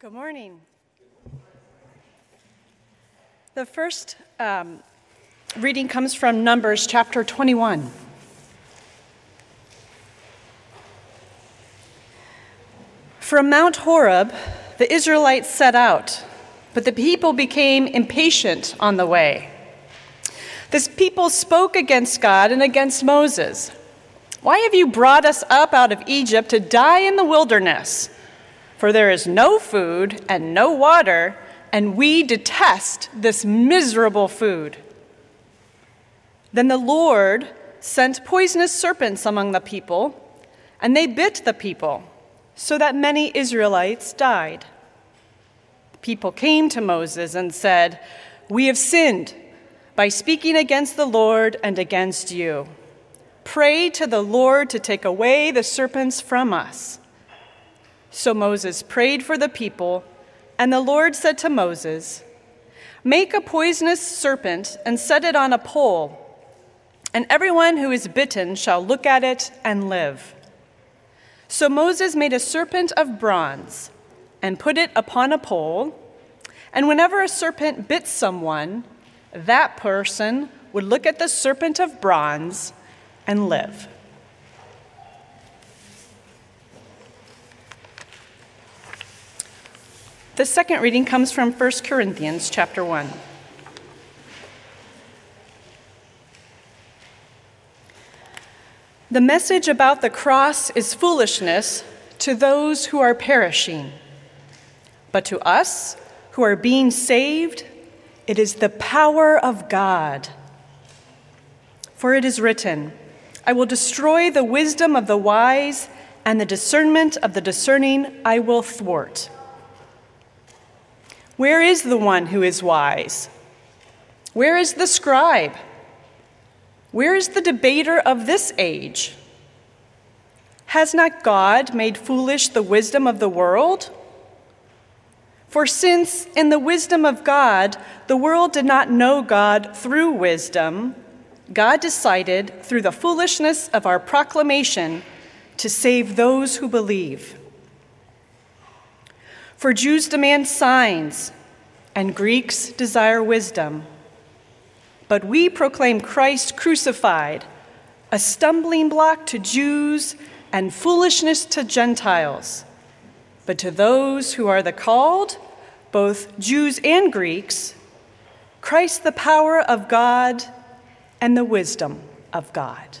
Good morning. The first um, reading comes from Numbers chapter 21. From Mount Horeb, the Israelites set out, but the people became impatient on the way. This people spoke against God and against Moses. Why have you brought us up out of Egypt to die in the wilderness? For there is no food and no water, and we detest this miserable food. Then the Lord sent poisonous serpents among the people, and they bit the people, so that many Israelites died. The people came to Moses and said, We have sinned by speaking against the Lord and against you. Pray to the Lord to take away the serpents from us. So Moses prayed for the people, and the Lord said to Moses, Make a poisonous serpent and set it on a pole, and everyone who is bitten shall look at it and live. So Moses made a serpent of bronze and put it upon a pole, and whenever a serpent bit someone, that person would look at the serpent of bronze and live. The second reading comes from 1 Corinthians chapter 1. The message about the cross is foolishness to those who are perishing. But to us who are being saved, it is the power of God. For it is written, I will destroy the wisdom of the wise, and the discernment of the discerning I will thwart. Where is the one who is wise? Where is the scribe? Where is the debater of this age? Has not God made foolish the wisdom of the world? For since in the wisdom of God the world did not know God through wisdom, God decided through the foolishness of our proclamation to save those who believe. For Jews demand signs, and Greeks desire wisdom. But we proclaim Christ crucified, a stumbling block to Jews and foolishness to Gentiles. But to those who are the called, both Jews and Greeks, Christ the power of God and the wisdom of God.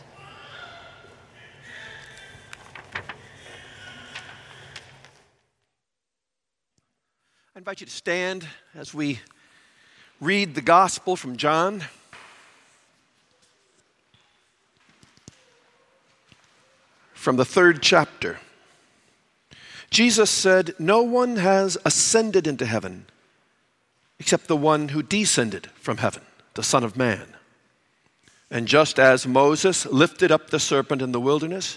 I invite you to stand as we read the gospel from John. From the third chapter. Jesus said, No one has ascended into heaven except the one who descended from heaven, the Son of Man. And just as Moses lifted up the serpent in the wilderness,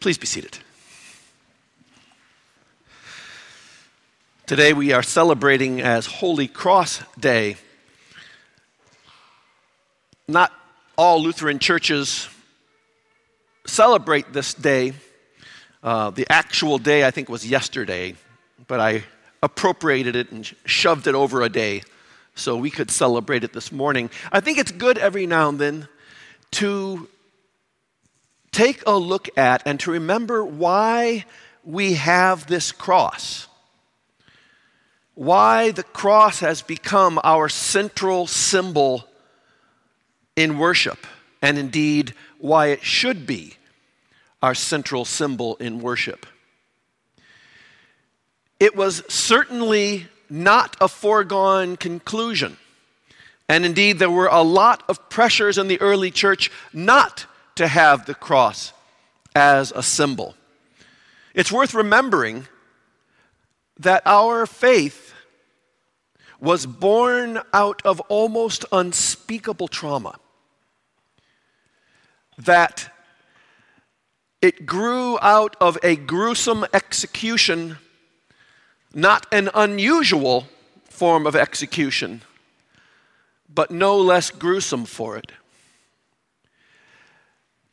Please be seated. Today we are celebrating as Holy Cross Day. Not all Lutheran churches celebrate this day. Uh, the actual day, I think, was yesterday, but I appropriated it and shoved it over a day so we could celebrate it this morning. I think it's good every now and then to take a look at and to remember why we have this cross. Why the cross has become our central symbol in worship, and indeed why it should be our central symbol in worship. It was certainly not a foregone conclusion. And indeed, there were a lot of pressures in the early church not to have the cross as a symbol. It's worth remembering that our faith was born out of almost unspeakable trauma. That it grew out of a gruesome execution, not an unusual form of execution, but no less gruesome for it.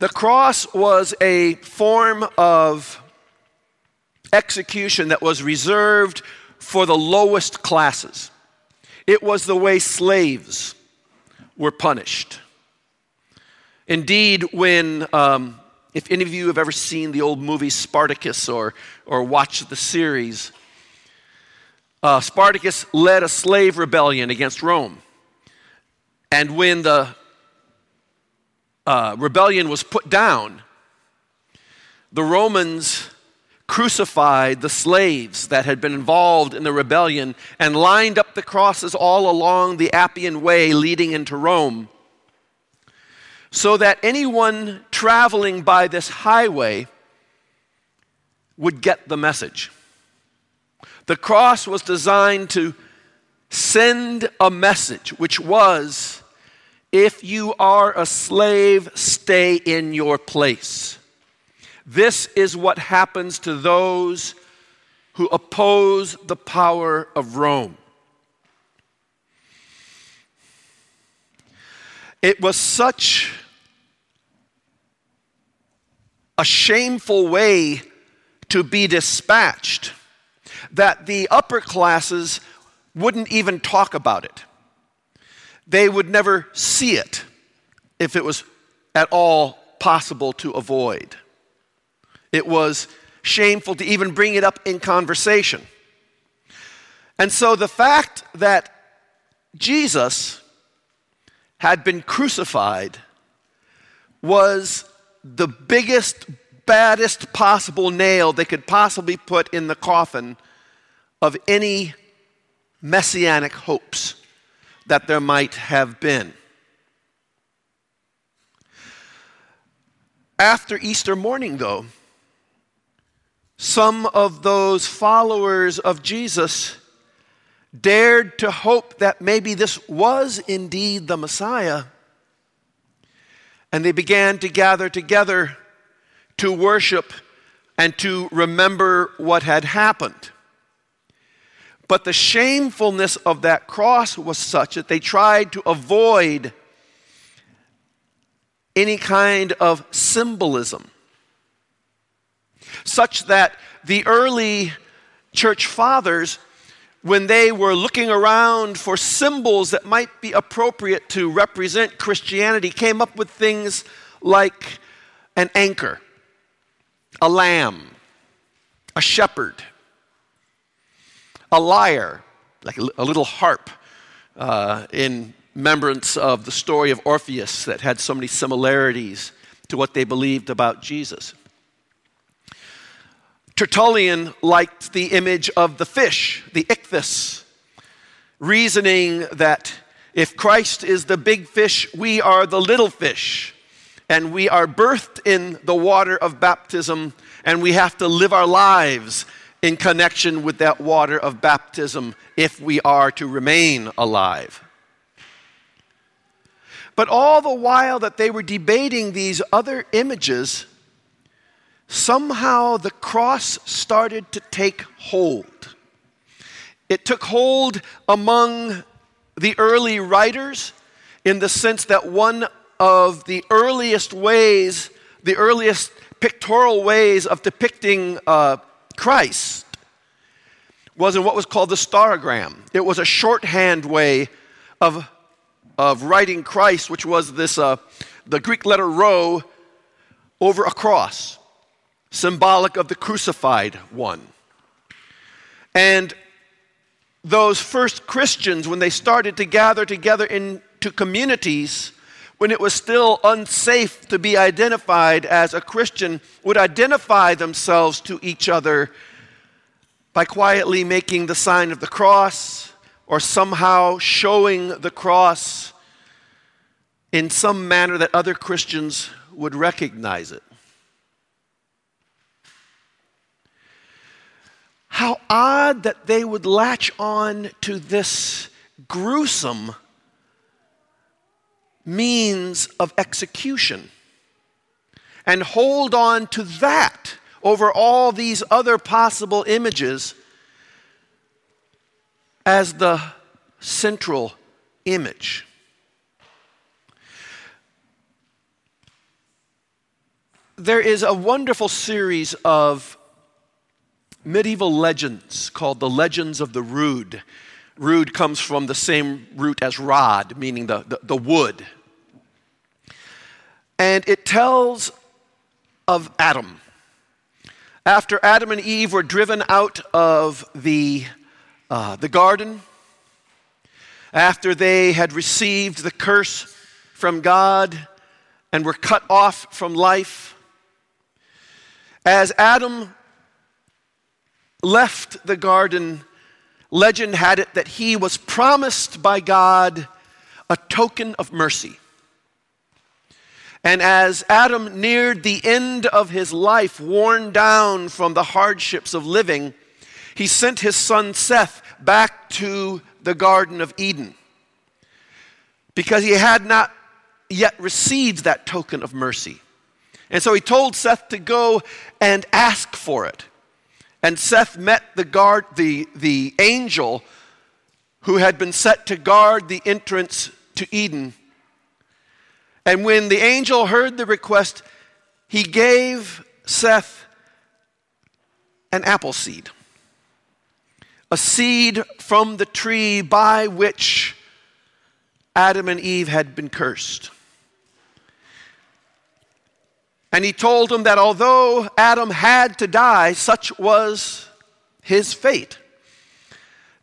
The cross was a form of execution that was reserved for the lowest classes. It was the way slaves were punished. Indeed, when, um, if any of you have ever seen the old movie Spartacus or, or watched the series, uh, Spartacus led a slave rebellion against Rome. And when the uh, rebellion was put down, the Romans crucified the slaves that had been involved in the rebellion and lined up the crosses all along the Appian Way leading into Rome so that anyone traveling by this highway would get the message. The cross was designed to send a message, which was if you are a slave, stay in your place. This is what happens to those who oppose the power of Rome. It was such a shameful way to be dispatched that the upper classes wouldn't even talk about it. They would never see it if it was at all possible to avoid. It was shameful to even bring it up in conversation. And so the fact that Jesus had been crucified was the biggest, baddest possible nail they could possibly put in the coffin of any messianic hopes that there might have been. After Easter morning, though, some of those followers of Jesus dared to hope that maybe this was indeed the Messiah. And they began to gather together to worship and to remember what had happened. But the shamefulness of that cross was such that they tried to avoid any kind of symbolism such that the early church fathers, when they were looking around for symbols that might be appropriate to represent Christianity, came up with things like an anchor, a lamb, a shepherd, a lyre, like a little harp, uh, in remembrance of the story of Orpheus that had so many similarities to what they believed about Jesus. Tertullian liked the image of the fish, the ichthys, reasoning that if Christ is the big fish, we are the little fish. And we are birthed in the water of baptism, and we have to live our lives in connection with that water of baptism if we are to remain alive. But all the while that they were debating these other images, somehow the cross started to take hold. It took hold among the early writers in the sense that one of the earliest ways, the earliest pictorial ways of depicting uh, Christ was in what was called the staurogram. It was a shorthand way of, of writing Christ, which was this uh, the Greek letter rho over a cross symbolic of the crucified one. And those first Christians, when they started to gather together into communities, when it was still unsafe to be identified as a Christian, would identify themselves to each other by quietly making the sign of the cross or somehow showing the cross in some manner that other Christians would recognize it. How odd that they would latch on to this gruesome means of execution and hold on to that over all these other possible images as the central image. There is a wonderful series of medieval legends called the Legends of the Rood. Rood comes from the same root as rod, meaning the, the, the wood. And it tells of Adam. After Adam and Eve were driven out of the, uh, the garden, after they had received the curse from God and were cut off from life, as Adam left the garden, legend had it that he was promised by God a token of mercy. And as Adam neared the end of his life, worn down from the hardships of living, he sent his son Seth back to the Garden of Eden because he had not yet received that token of mercy. And so he told Seth to go and ask for it. And Seth met the guard, the, the angel who had been set to guard the entrance to Eden. And when the angel heard the request, he gave Seth an apple seed, a seed from the tree by which Adam and Eve had been cursed. And he told him that although Adam had to die, such was his fate.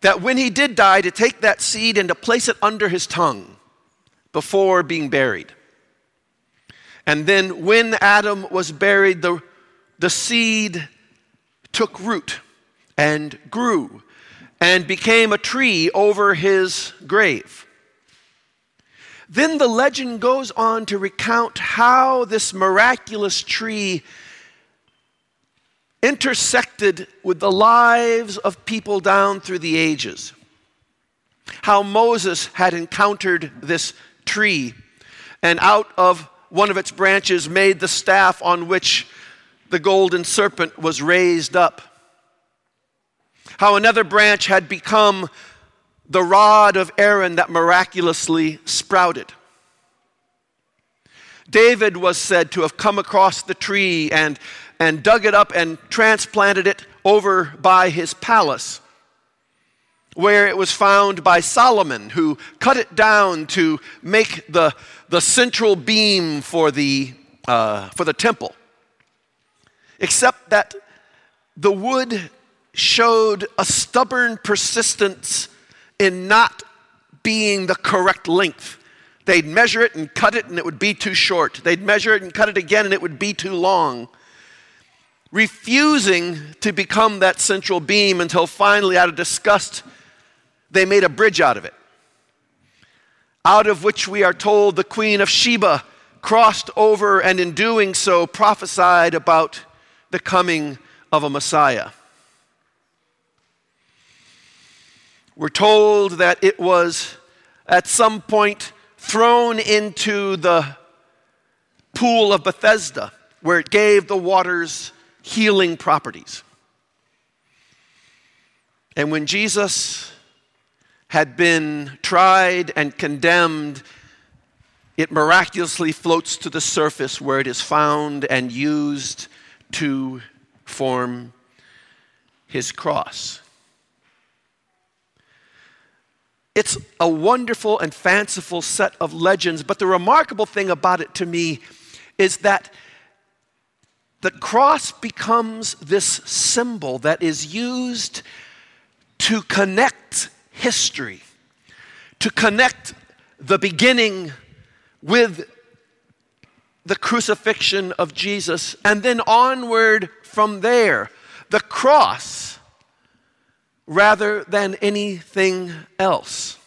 That when he did die, to take that seed and to place it under his tongue before being buried. And then when Adam was buried, the, the seed took root and grew and became a tree over his grave. Then the legend goes on to recount how this miraculous tree intersected with the lives of people down through the ages. How Moses had encountered this tree and out of one of its branches made the staff on which the golden serpent was raised up. How another branch had become the rod of Aaron that miraculously sprouted. David was said to have come across the tree and, and dug it up and transplanted it over by his palace, where it was found by Solomon, who cut it down to make the, the central beam for the, uh, for the temple. Except that the wood showed a stubborn persistence in not being the correct length. They'd measure it and cut it and it would be too short. They'd measure it and cut it again and it would be too long. Refusing to become that central beam until finally, out of disgust, they made a bridge out of it. Out of which we are told the Queen of Sheba crossed over and in doing so prophesied about the coming of a Messiah. We're told that it was at some point thrown into the pool of Bethesda, where it gave the waters healing properties. And when Jesus had been tried and condemned, it miraculously floats to the surface where it is found and used to form his cross. It's a wonderful and fanciful set of legends, but the remarkable thing about it to me is that the cross becomes this symbol that is used to connect history, to connect the beginning with the crucifixion of Jesus, and then onward from there. The cross rather than anything else.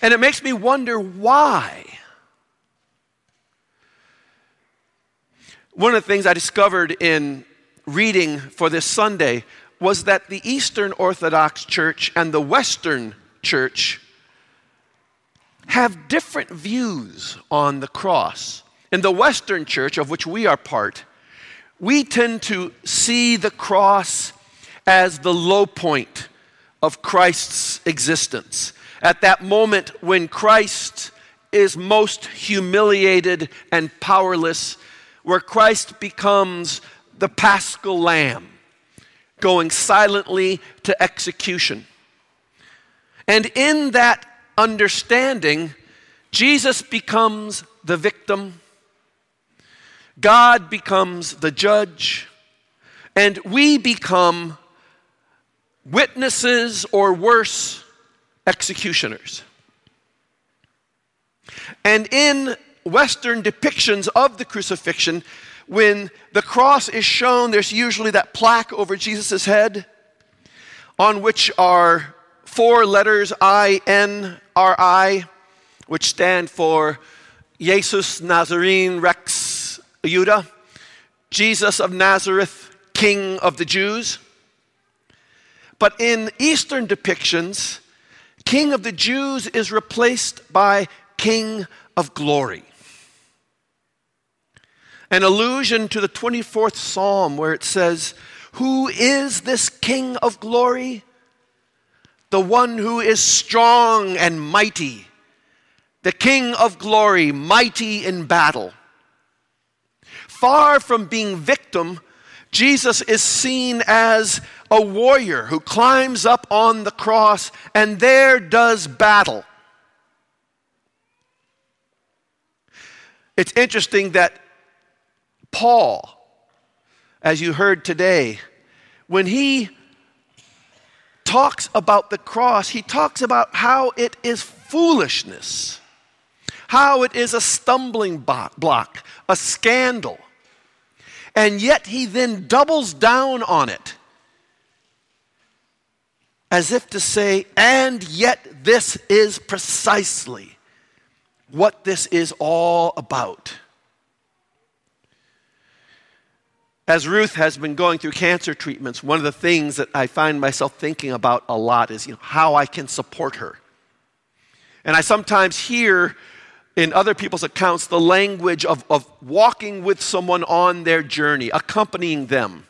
And it makes me wonder why. One of the things I discovered in reading for this Sunday was that the Eastern Orthodox Church and the Western Church have different views on the cross. In the Western Church, of which we are part, we tend to see the cross as the low point of Christ's existence. At that moment when Christ is most humiliated and powerless, where Christ becomes the paschal lamb, going silently to execution. And in that understanding, Jesus becomes the victim, God becomes the judge, and we become witnesses or worse, executioners. And in Western depictions of the crucifixion, when the cross is shown, there's usually that plaque over Jesus' head on which are four letters I N R I, which stand for Jesus Nazarene Rex Juda, Jesus of Nazareth, King of the Jews. But in Eastern depictions, King of the Jews is replaced by King of Glory. An allusion to the 24th Psalm where it says, Who is this King of Glory? The one who is strong and mighty, the King of Glory, mighty in battle. Far from being victim, Jesus is seen as a warrior who climbs up on the cross and there does battle. It's interesting that Paul, as you heard today, when he talks about the cross, he talks about how it is foolishness, how it is a stumbling block, a scandal. And yet he then doubles down on it as if to say, and yet this is precisely what this is all about. As Ruth has been going through cancer treatments, one of the things that I find myself thinking about a lot is you know, how I can support her. And I sometimes hear in other people's accounts the language of, of walking with someone on their journey, accompanying them.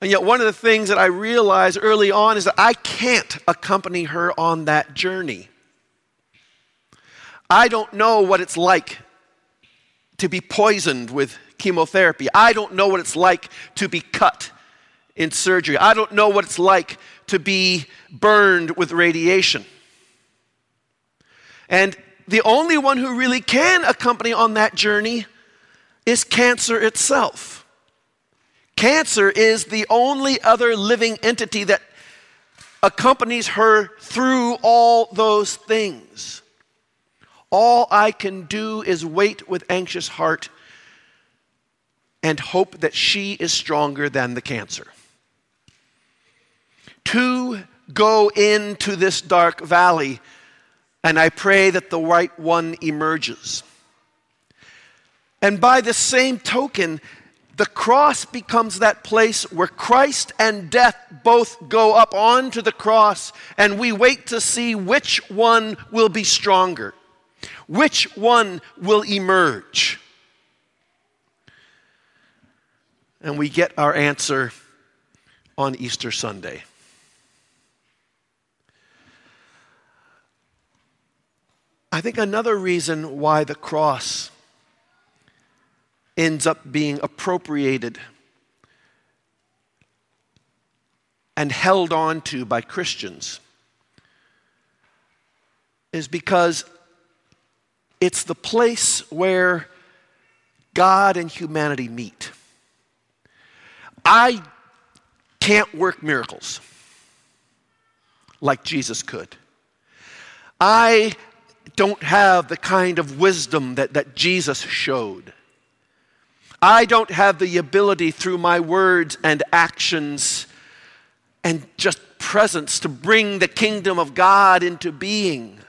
And yet, one of the things that I realized early on is that I can't accompany her on that journey. I don't know what it's like to be poisoned with chemotherapy. I don't know what it's like to be cut in surgery. I don't know what it's like to be burned with radiation. And the only one who really can accompany on that journey is cancer itself. Cancer is the only other living entity that accompanies her through all those things. All I can do is wait with anxious heart and hope that she is stronger than the cancer. To go into this dark valley, and I pray that the right one emerges. And by the same token, the cross becomes that place where Christ and death both go up onto the cross, and we wait to see which one will be stronger, which one will emerge. And we get our answer on Easter Sunday. I think another reason why the cross ends up being appropriated and held on to by Christians is because it's the place where God and humanity meet. I can't work miracles like Jesus could. I don't have the kind of wisdom that, that Jesus showed. I don't have the ability through my words and actions and just presence to bring the kingdom of God into being.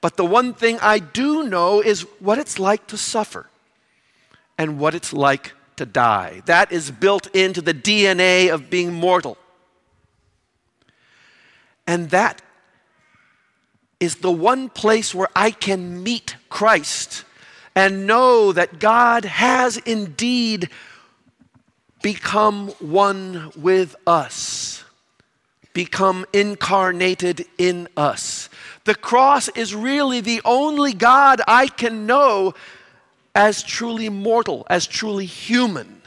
But the one thing I do know is what it's like to suffer and what it's like to die. That is built into the DNA of being mortal. And that is the one place where I can meet Christ and know that God has indeed become one with us, become incarnated in us. The cross is really the only God I can know as truly mortal, as truly human.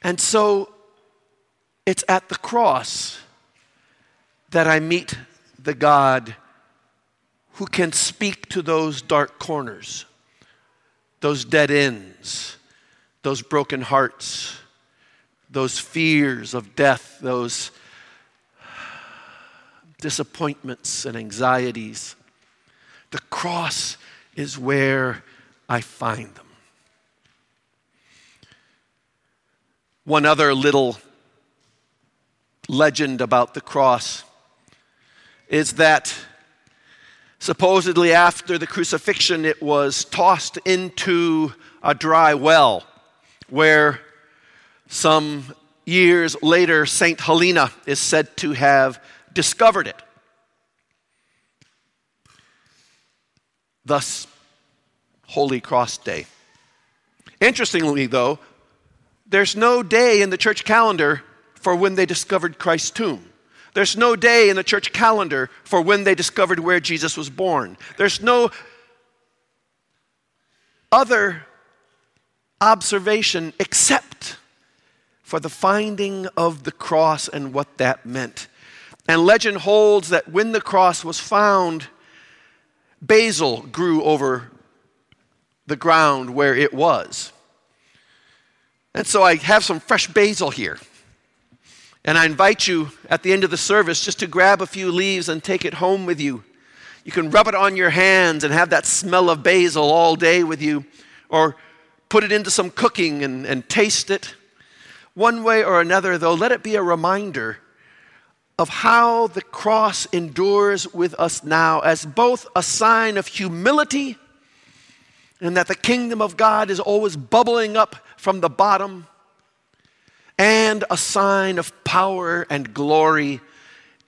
And so it's at the cross that I meet the God who can speak to those dark corners, those dead ends, those broken hearts, those fears of death, those disappointments and anxieties. The cross is where I find them. One other little legend about the cross is that supposedly after the crucifixion, it was tossed into a dry well where some years later, St. Helena is said to have discovered it. Thus, Holy Cross Day. Interestingly, though, there's no day in the church calendar for when they discovered Christ's tomb. There's no day in the church calendar for when they discovered where Jesus was born. There's no other observation except for the finding of the cross and what that meant. And legend holds that when the cross was found, basil grew over the ground where it was. And so I have some fresh basil here. And I invite you at the end of the service just to grab a few leaves and take it home with you. You can rub it on your hands and have that smell of basil all day with you, or put it into some cooking and, and taste it. One way or another, though, let it be a reminder of how the cross endures with us now as both a sign of humility and that the kingdom of God is always bubbling up from the bottom, and a sign of power and glory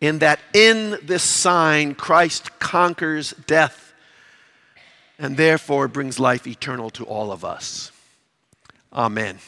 in that in this sign Christ conquers death and therefore brings life eternal to all of us. Amen.